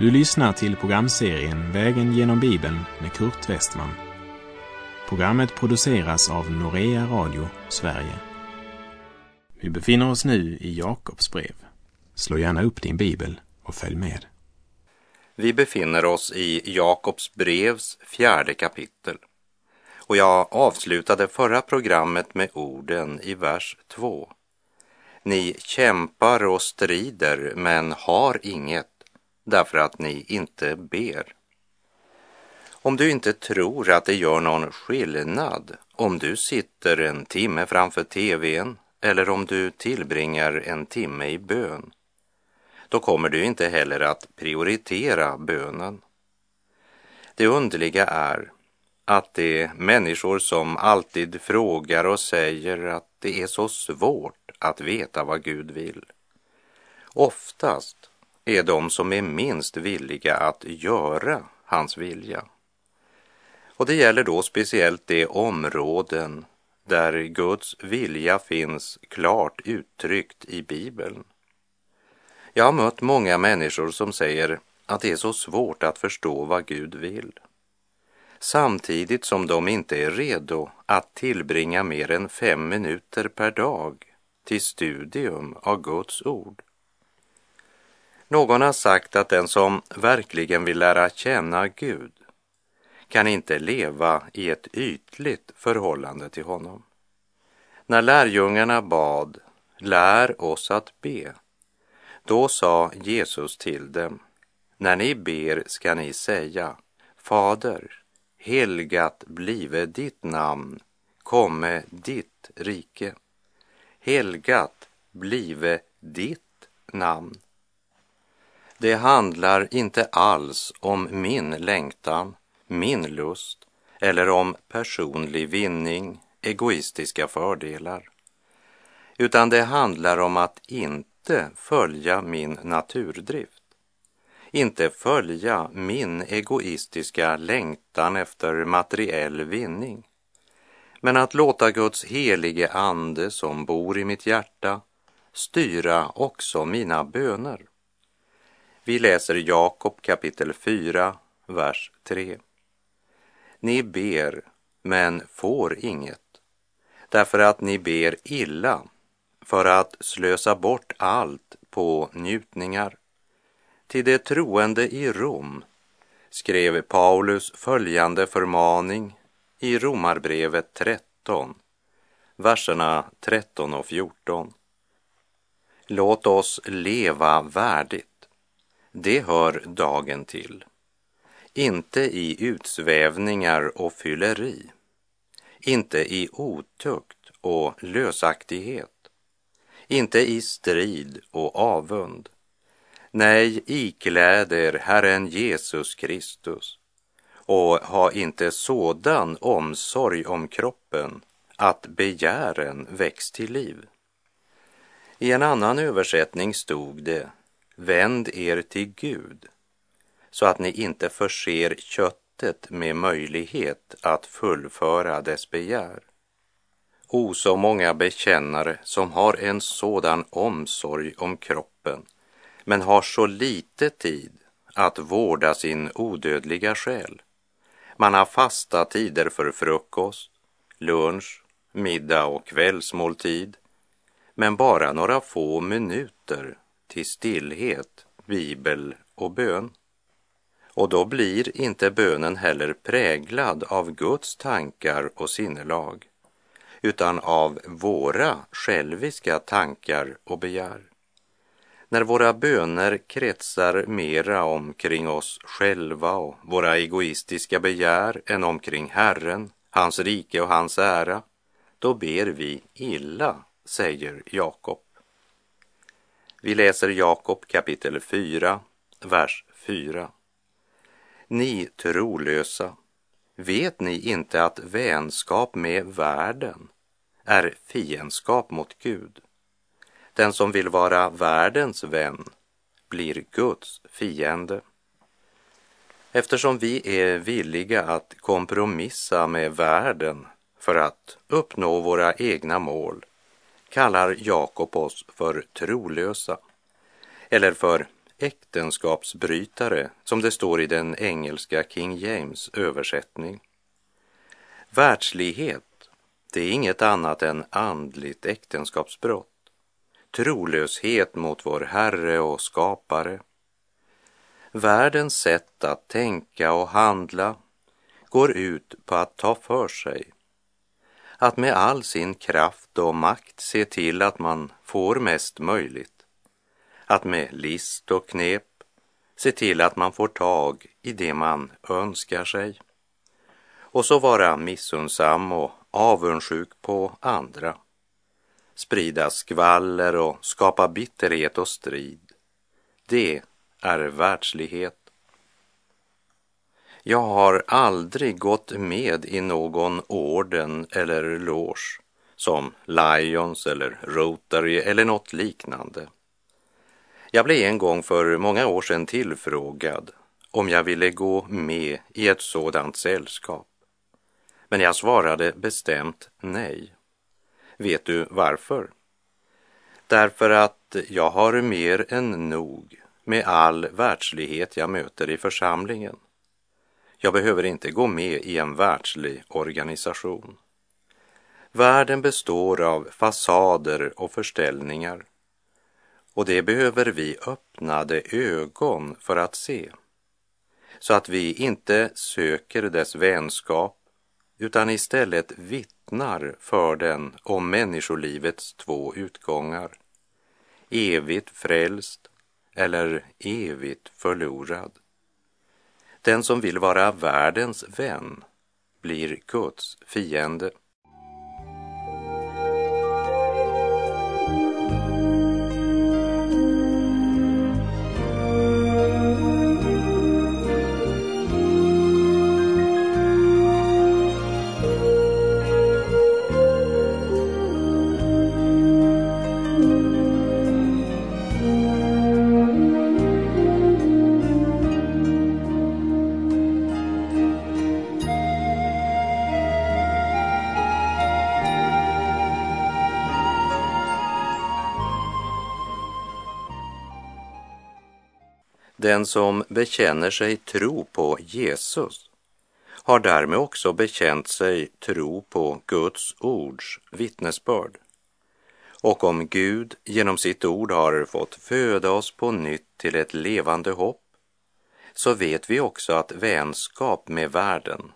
Du lyssnar till programserien Vägen genom Bibeln med Kurt Westman. Programmet produceras av Norea Radio Sverige. Vi befinner oss nu i Jakobs brev. Slå gärna upp din bibel och följ med. Vi befinner oss i Jakobs brevs fjärde kapitel. Och jag avslutade förra programmet med orden i vers 2. Ni kämpar och strider men har inget därför att ni inte ber. Om du inte tror att det gör någon skillnad om du sitter en timme framför TVn eller om du tillbringar en timme i bön, då kommer du inte heller att prioritera bönen. Det underliga är att det är människor som alltid frågar och säger att det är så svårt att veta vad Gud vill, oftast är de som är minst villiga att göra hans vilja. Och det gäller då speciellt de områden där Guds vilja finns klart uttryckt i Bibeln. Jag har mött många människor som säger att det är så svårt att förstå vad Gud vill. Samtidigt som de inte är redo att tillbringa mer än fem minuter per dag till studium av Guds ord. Någon har sagt att den som verkligen vill lära känna Gud kan inte leva i ett ytligt förhållande till honom. När lärjungarna bad, lär oss att be, då sa Jesus till dem, när ni ber ska ni säga, Fader, helgat blive ditt namn, komme ditt rike. Helgat blive ditt namn. Det handlar inte alls om min längtan, min lust eller om personlig vinning, egoistiska fördelar. Utan det handlar om att inte följa min naturdrift. Inte följa min egoistiska längtan efter materiell vinning. Men att låta Guds helige ande som bor i mitt hjärta styra också mina böner. Vi läser Jakob kapitel 4, vers 3. Ni ber, men får inget, därför att ni ber illa, för att slösa bort allt på njutningar. Till de troende i Rom skrev Paulus följande förmaning i Romarbrevet 13, verserna 13 och 14. Låt oss leva värdigt det hör dagen till. Inte i utsvävningar och fylleri, inte i otukt och lösaktighet, inte i strid och avund. Nej, ikläd er Herren Jesus Kristus och ha inte sådan omsorg om kroppen att begären väcks till liv. I en annan översättning stod det Vänd er till Gud så att ni inte förser köttet med möjlighet att fullföra dess begär. O, så många bekännare som har en sådan omsorg om kroppen men har så lite tid att vårda sin odödliga själ. Man har fasta tider för frukost, lunch, middag och kvällsmåltid men bara några få minuter till stillhet, bibel och bön. Och då blir inte bönen heller präglad av Guds tankar och sinnelag, utan av våra själviska tankar och begär. När våra böner kretsar mera omkring oss själva och våra egoistiska begär än omkring Herren, hans rike och hans ära, då ber vi illa, säger Jakob. Vi läser Jakob kapitel 4, vers 4. Ni trolösa, vet ni inte att vänskap med världen är fiendskap mot Gud? Den som vill vara världens vän blir Guds fiende. Eftersom vi är villiga att kompromissa med världen för att uppnå våra egna mål kallar Jakob oss för trolösa eller för äktenskapsbrytare, som det står i den engelska King James översättning. Världslighet, det är inget annat än andligt äktenskapsbrott. Trolöshet mot vår Herre och skapare. Världens sätt att tänka och handla går ut på att ta för sig. Att med all sin kraft och makt se till att man får mest möjligt. Att med list och knep se till att man får tag i det man önskar sig. Och så vara missunnsam och avundsjuk på andra. Sprida skvaller och skapa bitterhet och strid. Det är världslighet. Jag har aldrig gått med i någon orden eller loge som Lions eller Rotary eller något liknande. Jag blev en gång för många år sedan tillfrågad om jag ville gå med i ett sådant sällskap. Men jag svarade bestämt nej. Vet du varför? Därför att jag har mer än nog med all världslighet jag möter i församlingen. Jag behöver inte gå med i en världslig organisation. Världen består av fasader och förställningar och det behöver vi öppnade ögon för att se så att vi inte söker dess vänskap utan istället vittnar för den om människolivets två utgångar, evigt frälst eller evigt förlorad. Den som vill vara världens vän blir Guds fiende. Den som bekänner sig tro på Jesus har därmed också bekänt sig tro på Guds ords vittnesbörd. Och om Gud genom sitt ord har fått föda oss på nytt till ett levande hopp, så vet vi också att vänskap med världen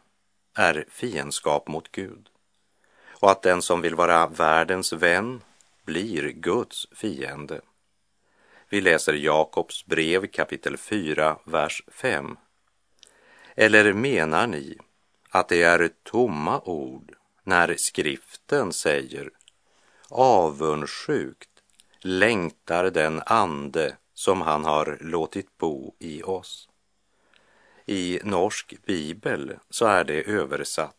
är fiendskap mot Gud och att den som vill vara världens vän blir Guds fiende. Vi läser Jakobs brev kapitel 4, vers 5. Eller menar ni att det är tomma ord när skriften säger avundsjukt längtar den ande som han har låtit bo i oss. I norsk bibel så är det översatt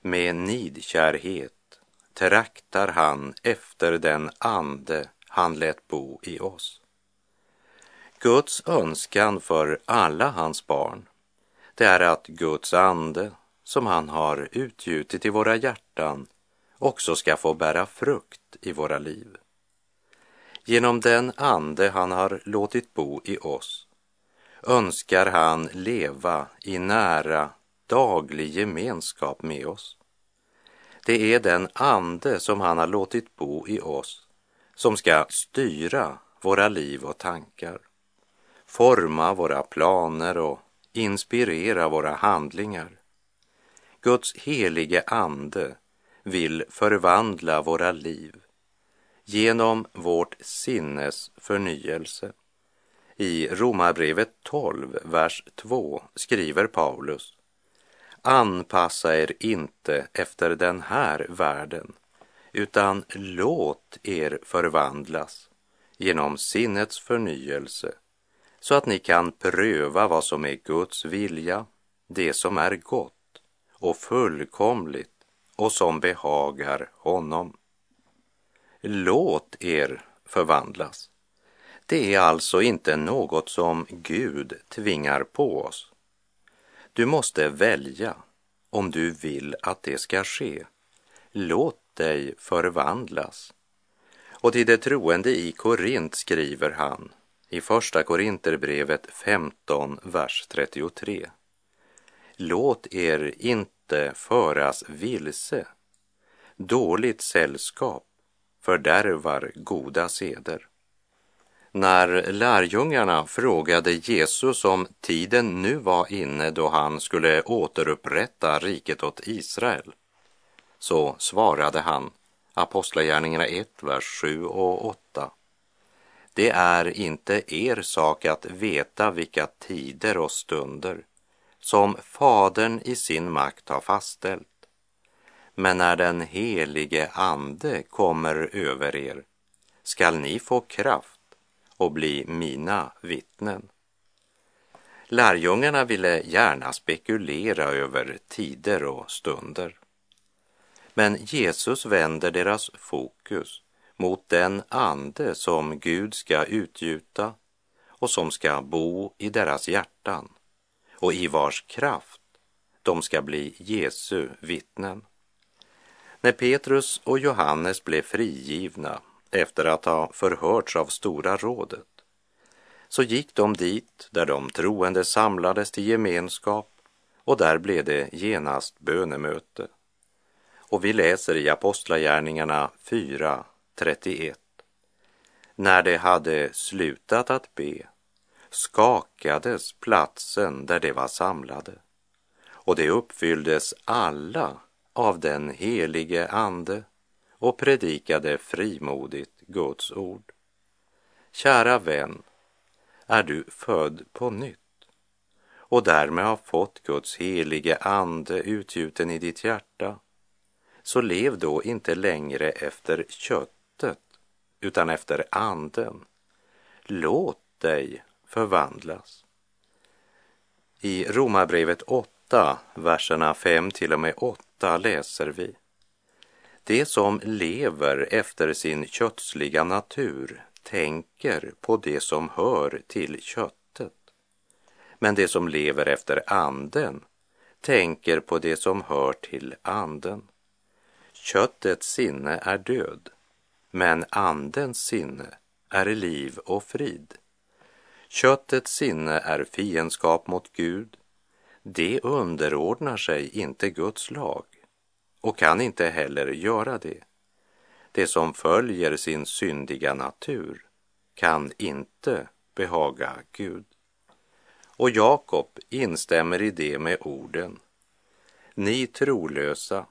med nidkärhet traktar han efter den ande han lät bo i oss. Guds önskan för alla hans barn, det är att Guds ande som han har utgjutit i våra hjärtan också ska få bära frukt i våra liv. Genom den ande han har låtit bo i oss önskar han leva i nära daglig gemenskap med oss. Det är den ande som han har låtit bo i oss som ska styra våra liv och tankar, forma våra planer och inspirera våra handlingar. Guds helige ande vill förvandla våra liv genom vårt sinnes förnyelse. I Romarbrevet 12, vers 2 skriver Paulus Anpassa er inte efter den här världen utan låt er förvandlas genom sinnets förnyelse så att ni kan pröva vad som är Guds vilja, det som är gott och fullkomligt och som behagar honom. Låt er förvandlas. Det är alltså inte något som Gud tvingar på oss. Du måste välja om du vill att det ska ske. Låt dig förvandlas. Och till det troende i Korint skriver han i Första Korinterbrevet 15, vers 33. Låt er inte föras vilse. Dåligt sällskap fördärvar goda seder. När lärjungarna frågade Jesus om tiden nu var inne då han skulle återupprätta riket åt Israel, så svarade han, Apostlagärningarna 1, vers 7 och 8. Det är inte er sak att veta vilka tider och stunder som Fadern i sin makt har fastställt. Men när den helige Ande kommer över er skall ni få kraft och bli mina vittnen. Lärjungarna ville gärna spekulera över tider och stunder. Men Jesus vänder deras fokus mot den ande som Gud ska utgjuta och som ska bo i deras hjärtan och i vars kraft de ska bli Jesu vittnen. När Petrus och Johannes blev frigivna efter att ha förhörts av Stora rådet så gick de dit där de troende samlades till gemenskap och där blev det genast bönemöte. Och vi läser i Apostlagärningarna 4, 31. När de hade slutat att be skakades platsen där de var samlade och de uppfylldes alla av den helige Ande och predikade frimodigt Guds ord. Kära vän, är du född på nytt och därmed har fått Guds helige Ande utgjuten i ditt hjärta, så lev då inte längre efter köttet utan efter anden. Låt dig förvandlas. I Romarbrevet 8, verserna 5 till och med 8 läser vi. Det som lever efter sin kötsliga natur tänker på det som hör till köttet. Men det som lever efter anden tänker på det som hör till anden. Köttets sinne är död, men andens sinne är liv och frid. Köttets sinne är fiendskap mot Gud. Det underordnar sig inte Guds lag och kan inte heller göra det. Det som följer sin syndiga natur kan inte behaga Gud. Och Jakob instämmer i det med orden. Ni trolösa,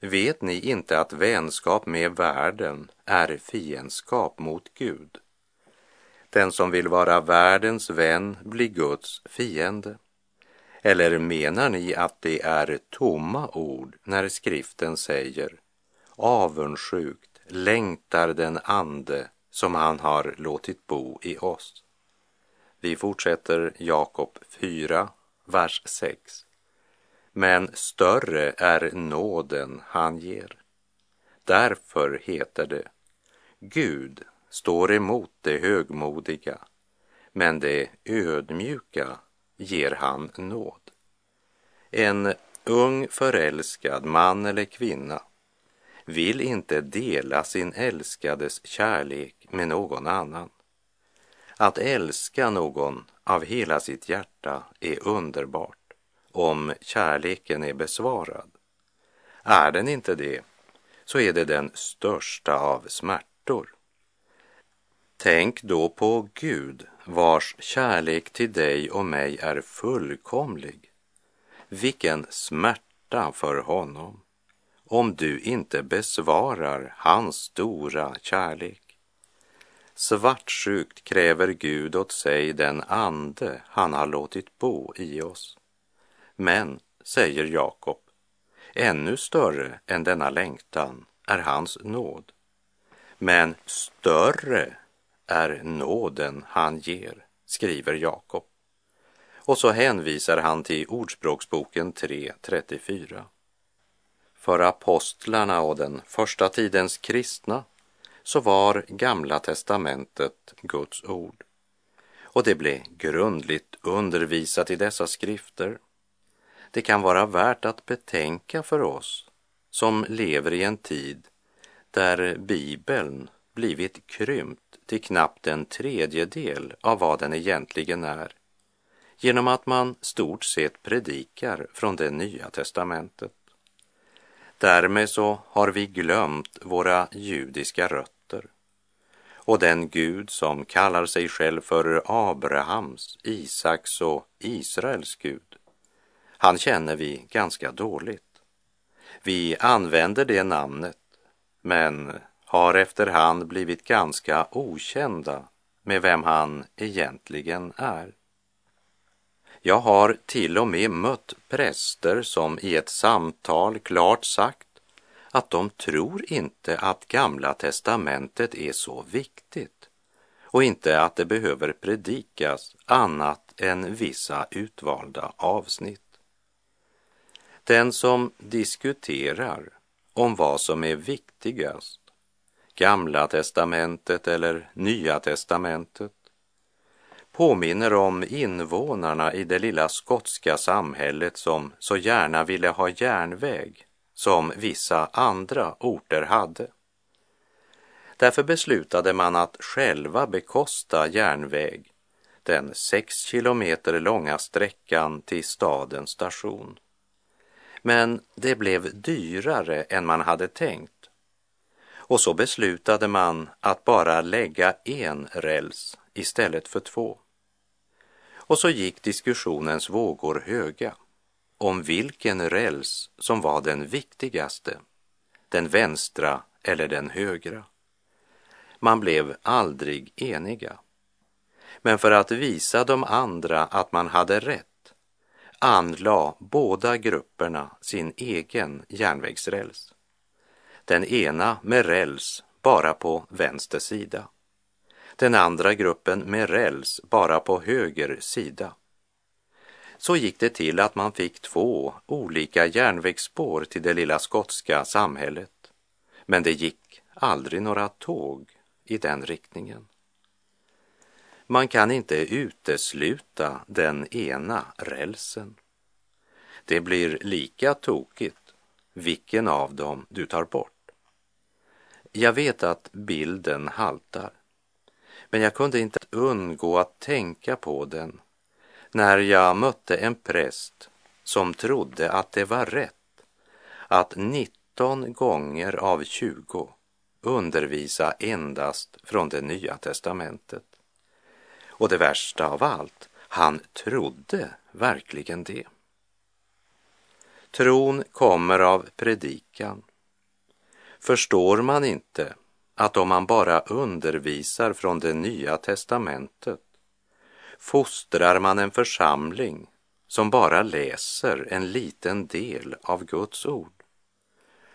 vet ni inte att vänskap med världen är fiendskap mot Gud? Den som vill vara världens vän blir Guds fiende. Eller menar ni att det är tomma ord när skriften säger avundsjukt längtar den ande som han har låtit bo i oss? Vi fortsätter Jakob 4, vers 6. Men större är nåden han ger. Därför heter det Gud står emot det högmodiga, men det ödmjuka ger han nåd. En ung förälskad man eller kvinna vill inte dela sin älskades kärlek med någon annan. Att älska någon av hela sitt hjärta är underbart om kärleken är besvarad. Är den inte det, så är det den största av smärtor. Tänk då på Gud vars kärlek till dig och mig är fullkomlig. Vilken smärta för honom om du inte besvarar hans stora kärlek. Svartsjukt kräver Gud åt sig den ande han har låtit bo i oss. Men, säger Jakob, ännu större än denna längtan är hans nåd. Men större är nåden han ger, skriver Jakob. Och så hänvisar han till Ordspråksboken 3.34. För apostlarna och den första tidens kristna så var Gamla testamentet Guds ord. Och det blev grundligt undervisat i dessa skrifter. Det kan vara värt att betänka för oss som lever i en tid där Bibeln blivit krympt till knappt en tredjedel av vad den egentligen är genom att man stort sett predikar från det nya testamentet. Därmed så har vi glömt våra judiska rötter och den Gud som kallar sig själv för Abrahams, Isaks och Israels Gud. Han känner vi ganska dåligt. Vi använder det namnet, men har efterhand blivit ganska okända med vem han egentligen är. Jag har till och med mött präster som i ett samtal klart sagt att de tror inte att Gamla testamentet är så viktigt och inte att det behöver predikas annat än vissa utvalda avsnitt. Den som diskuterar om vad som är viktigast, Gamla testamentet eller Nya testamentet, påminner om invånarna i det lilla skotska samhället som så gärna ville ha järnväg som vissa andra orter hade. Därför beslutade man att själva bekosta järnväg, den sex kilometer långa sträckan till stadens station. Men det blev dyrare än man hade tänkt. Och så beslutade man att bara lägga en räls istället för två. Och så gick diskussionens vågor höga om vilken räls som var den viktigaste, den vänstra eller den högra. Man blev aldrig eniga. Men för att visa de andra att man hade rätt anlade båda grupperna sin egen järnvägsräls. Den ena med räls bara på vänster sida. Den andra gruppen med räls bara på höger sida. Så gick det till att man fick två olika järnvägsspår till det lilla skotska samhället. Men det gick aldrig några tåg i den riktningen. Man kan inte utesluta den ena rälsen. Det blir lika tokigt vilken av dem du tar bort. Jag vet att bilden haltar, men jag kunde inte undgå att tänka på den när jag mötte en präst som trodde att det var rätt att 19 gånger av 20 undervisa endast från det nya testamentet. Och det värsta av allt, han trodde verkligen det. Tron kommer av predikan. Förstår man inte att om man bara undervisar från det nya testamentet fostrar man en församling som bara läser en liten del av Guds ord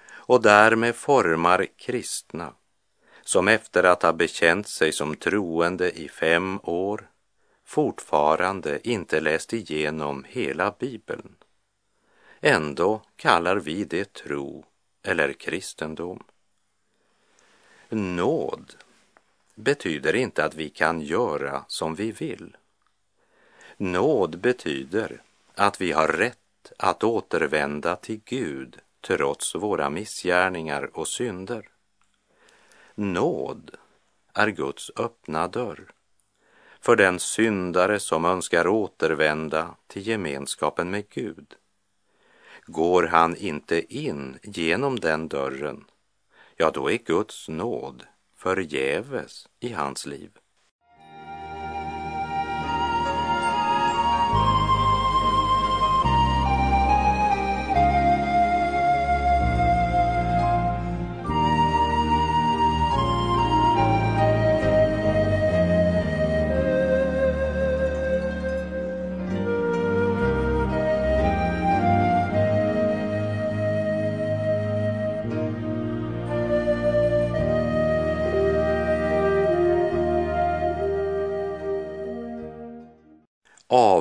och därmed formar kristna som efter att ha bekänt sig som troende i fem år fortfarande inte läst igenom hela Bibeln. Ändå kallar vi det tro eller kristendom. Nåd betyder inte att vi kan göra som vi vill. Nåd betyder att vi har rätt att återvända till Gud trots våra missgärningar och synder. Nåd är Guds öppna dörr för den syndare som önskar återvända till gemenskapen med Gud. Går han inte in genom den dörren, ja, då är Guds nåd förgäves i hans liv.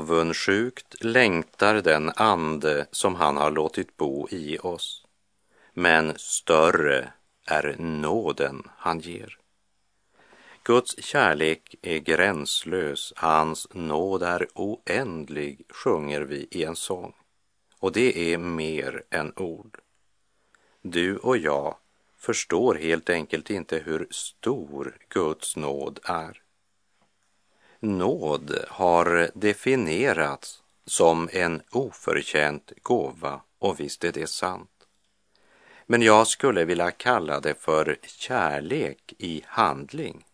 Avundsjukt längtar den ande som han har låtit bo i oss, men större är nåden han ger. Guds kärlek är gränslös, hans nåd är oändlig, sjunger vi i en sång. Och det är mer än ord. Du och jag förstår helt enkelt inte hur stor Guds nåd är. Nåd har definierats som en oförtjänt gåva och visst är det sant. Men jag skulle vilja kalla det för kärlek i handling.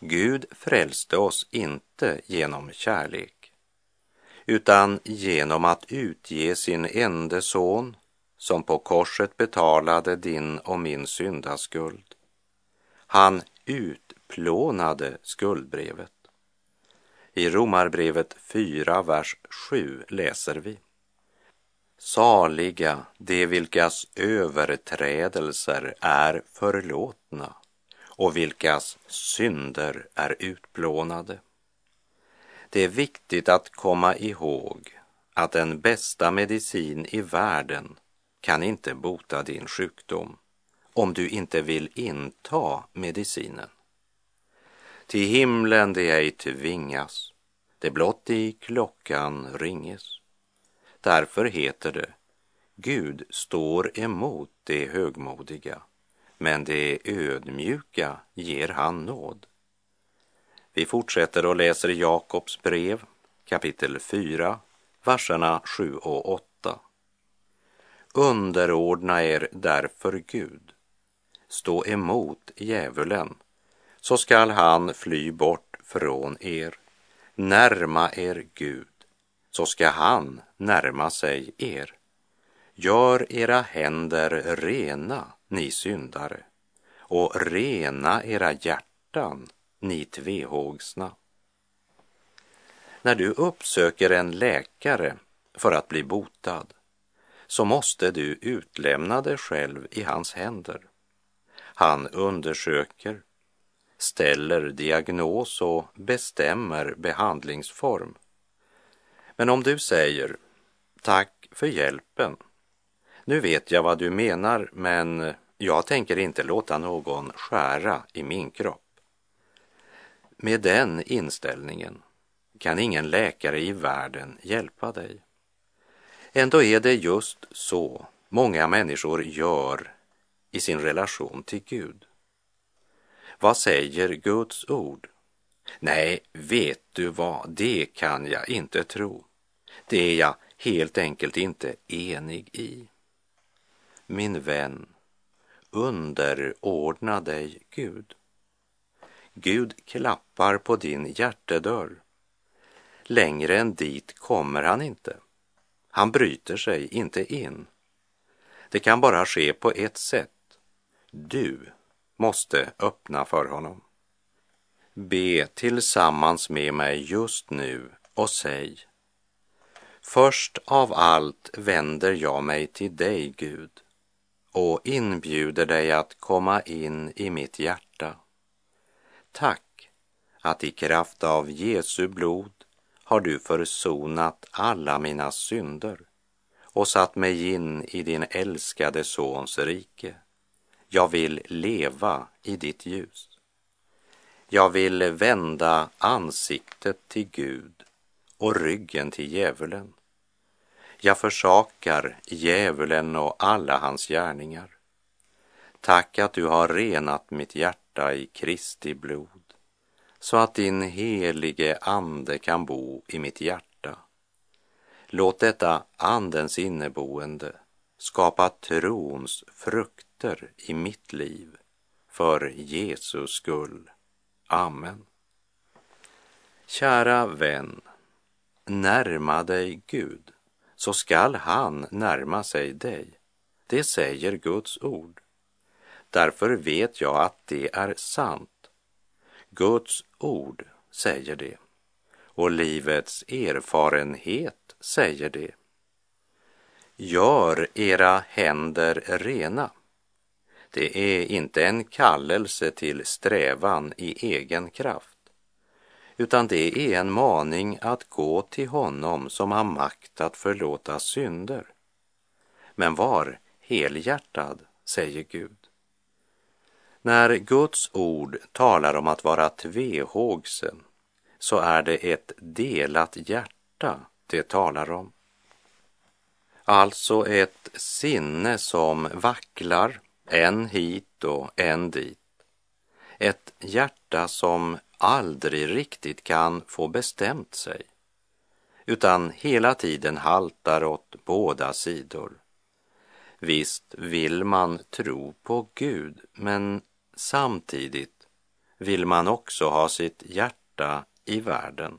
Gud frälste oss inte genom kärlek, utan genom att utge sin ende son som på korset betalade din och min syndaskuld. Han utplånade skuldbrevet. I Romarbrevet 4, vers 7 läser vi. Saliga de vilkas överträdelser är förlåtna och vilkas synder är utplånade. Det är viktigt att komma ihåg att den bästa medicin i världen kan inte bota din sjukdom om du inte vill inta medicinen. Till himlen det ej tvingas, det blott i klockan ringes. Därför heter det, Gud står emot det högmodiga, men det ödmjuka ger han nåd. Vi fortsätter och läser Jakobs brev, kapitel 4, verserna 7 och 8. Underordna er därför Gud. Stå emot djävulen, så skall han fly bort från er. Närma er Gud, så ska han närma sig er. Gör era händer rena, ni syndare, och rena era hjärtan, ni tvehågsna. När du uppsöker en läkare för att bli botad så måste du utlämna dig själv i hans händer. Han undersöker, ställer diagnos och bestämmer behandlingsform. Men om du säger tack för hjälpen, nu vet jag vad du menar, men jag tänker inte låta någon skära i min kropp. Med den inställningen kan ingen läkare i världen hjälpa dig. Ändå är det just så många människor gör i sin relation till Gud. Vad säger Guds ord? Nej, vet du vad, det kan jag inte tro. Det är jag helt enkelt inte enig i. Min vän, underordna dig Gud. Gud klappar på din hjärtedörr. Längre än dit kommer han inte. Han bryter sig inte in. Det kan bara ske på ett sätt. Du måste öppna för honom. Be tillsammans med mig just nu och säg Först av allt vänder jag mig till dig, Gud, och inbjuder dig att komma in i mitt hjärta. Tack att i kraft av Jesu blod har du försonat alla mina synder och satt mig in i din älskade Sons rike. Jag vill leva i ditt ljus. Jag vill vända ansiktet till Gud och ryggen till djävulen. Jag försakar djävulen och alla hans gärningar. Tack att du har renat mitt hjärta i Kristi blod så att din helige ande kan bo i mitt hjärta. Låt detta andens inneboende skapa trons frukt frukter i mitt liv för Jesus skull. Amen. Kära vän, närma dig Gud så skall han närma sig dig. Det säger Guds ord. Därför vet jag att det är sant Guds ord säger det och livets erfarenhet säger det. Gör era händer rena. Det är inte en kallelse till strävan i egen kraft, utan det är en maning att gå till honom som har makt att förlåta synder. Men var helhjärtad, säger Gud. När Guds ord talar om att vara tvehågsen så är det ett delat hjärta det talar om. Alltså ett sinne som vacklar en hit och en dit. Ett hjärta som aldrig riktigt kan få bestämt sig, utan hela tiden haltar åt båda sidor. Visst vill man tro på Gud, men samtidigt vill man också ha sitt hjärta i världen.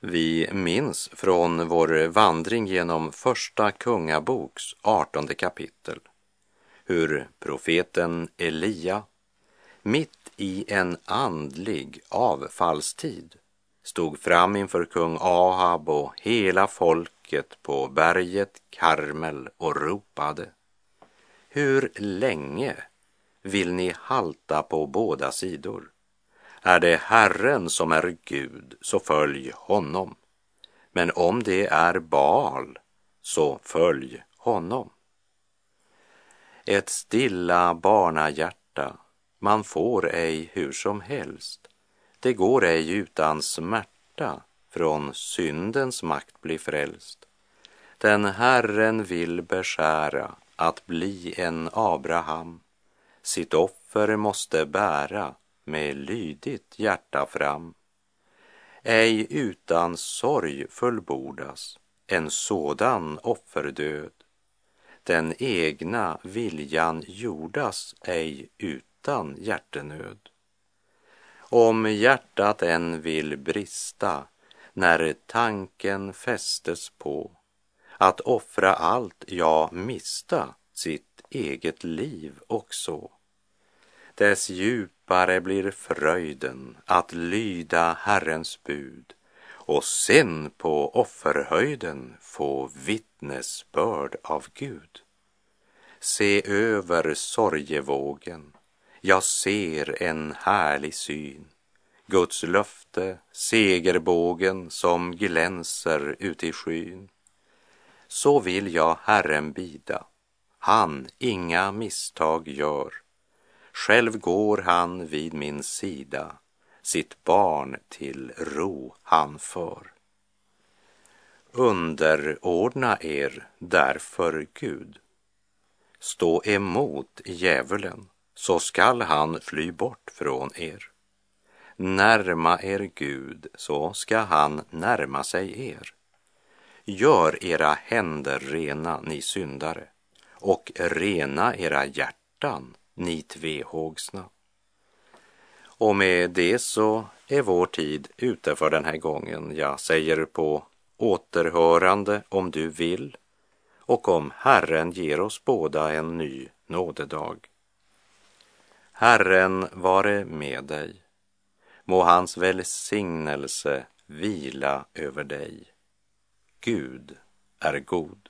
Vi minns från vår vandring genom Första Kungaboks artonde kapitel hur profeten Elia mitt i en andlig avfallstid stod fram inför kung Ahab och hela folket på berget Karmel och ropade. Hur länge vill ni halta på båda sidor? Är det Herren som är Gud, så följ honom. Men om det är Baal, så följ honom. Ett stilla barnahjärta man får ej hur som helst. Det går ej utan smärta från syndens makt bli frälst. Den Herren vill beskära att bli en Abraham. Sitt offer måste bära med lydigt hjärta fram. Ej utan sorg fullbordas en sådan offerdöd. Den egna viljan jordas ej utan hjärtenöd. Om hjärtat än vill brista när tanken fästes på att offra allt, ja, mista sitt eget liv också dess djupare blir fröjden att lyda Herrens bud och sen på offerhöjden få vittnesbörd av Gud. Se över sorgevågen, jag ser en härlig syn. Guds löfte, segerbågen som glänser ut i skyn. Så vill jag Herren bida, han inga misstag gör själv går han vid min sida, sitt barn till ro han för. Underordna er därför Gud. Stå emot djävulen, så skall han fly bort från er. Närma er Gud, så ska han närma sig er. Gör era händer rena, ni syndare, och rena era hjärtan, ni tvehågsna. Och med det så är vår tid ute för den här gången. Jag säger på återhörande om du vill och om Herren ger oss båda en ny nådedag. Herren vare med dig. Må hans välsignelse vila över dig. Gud är god.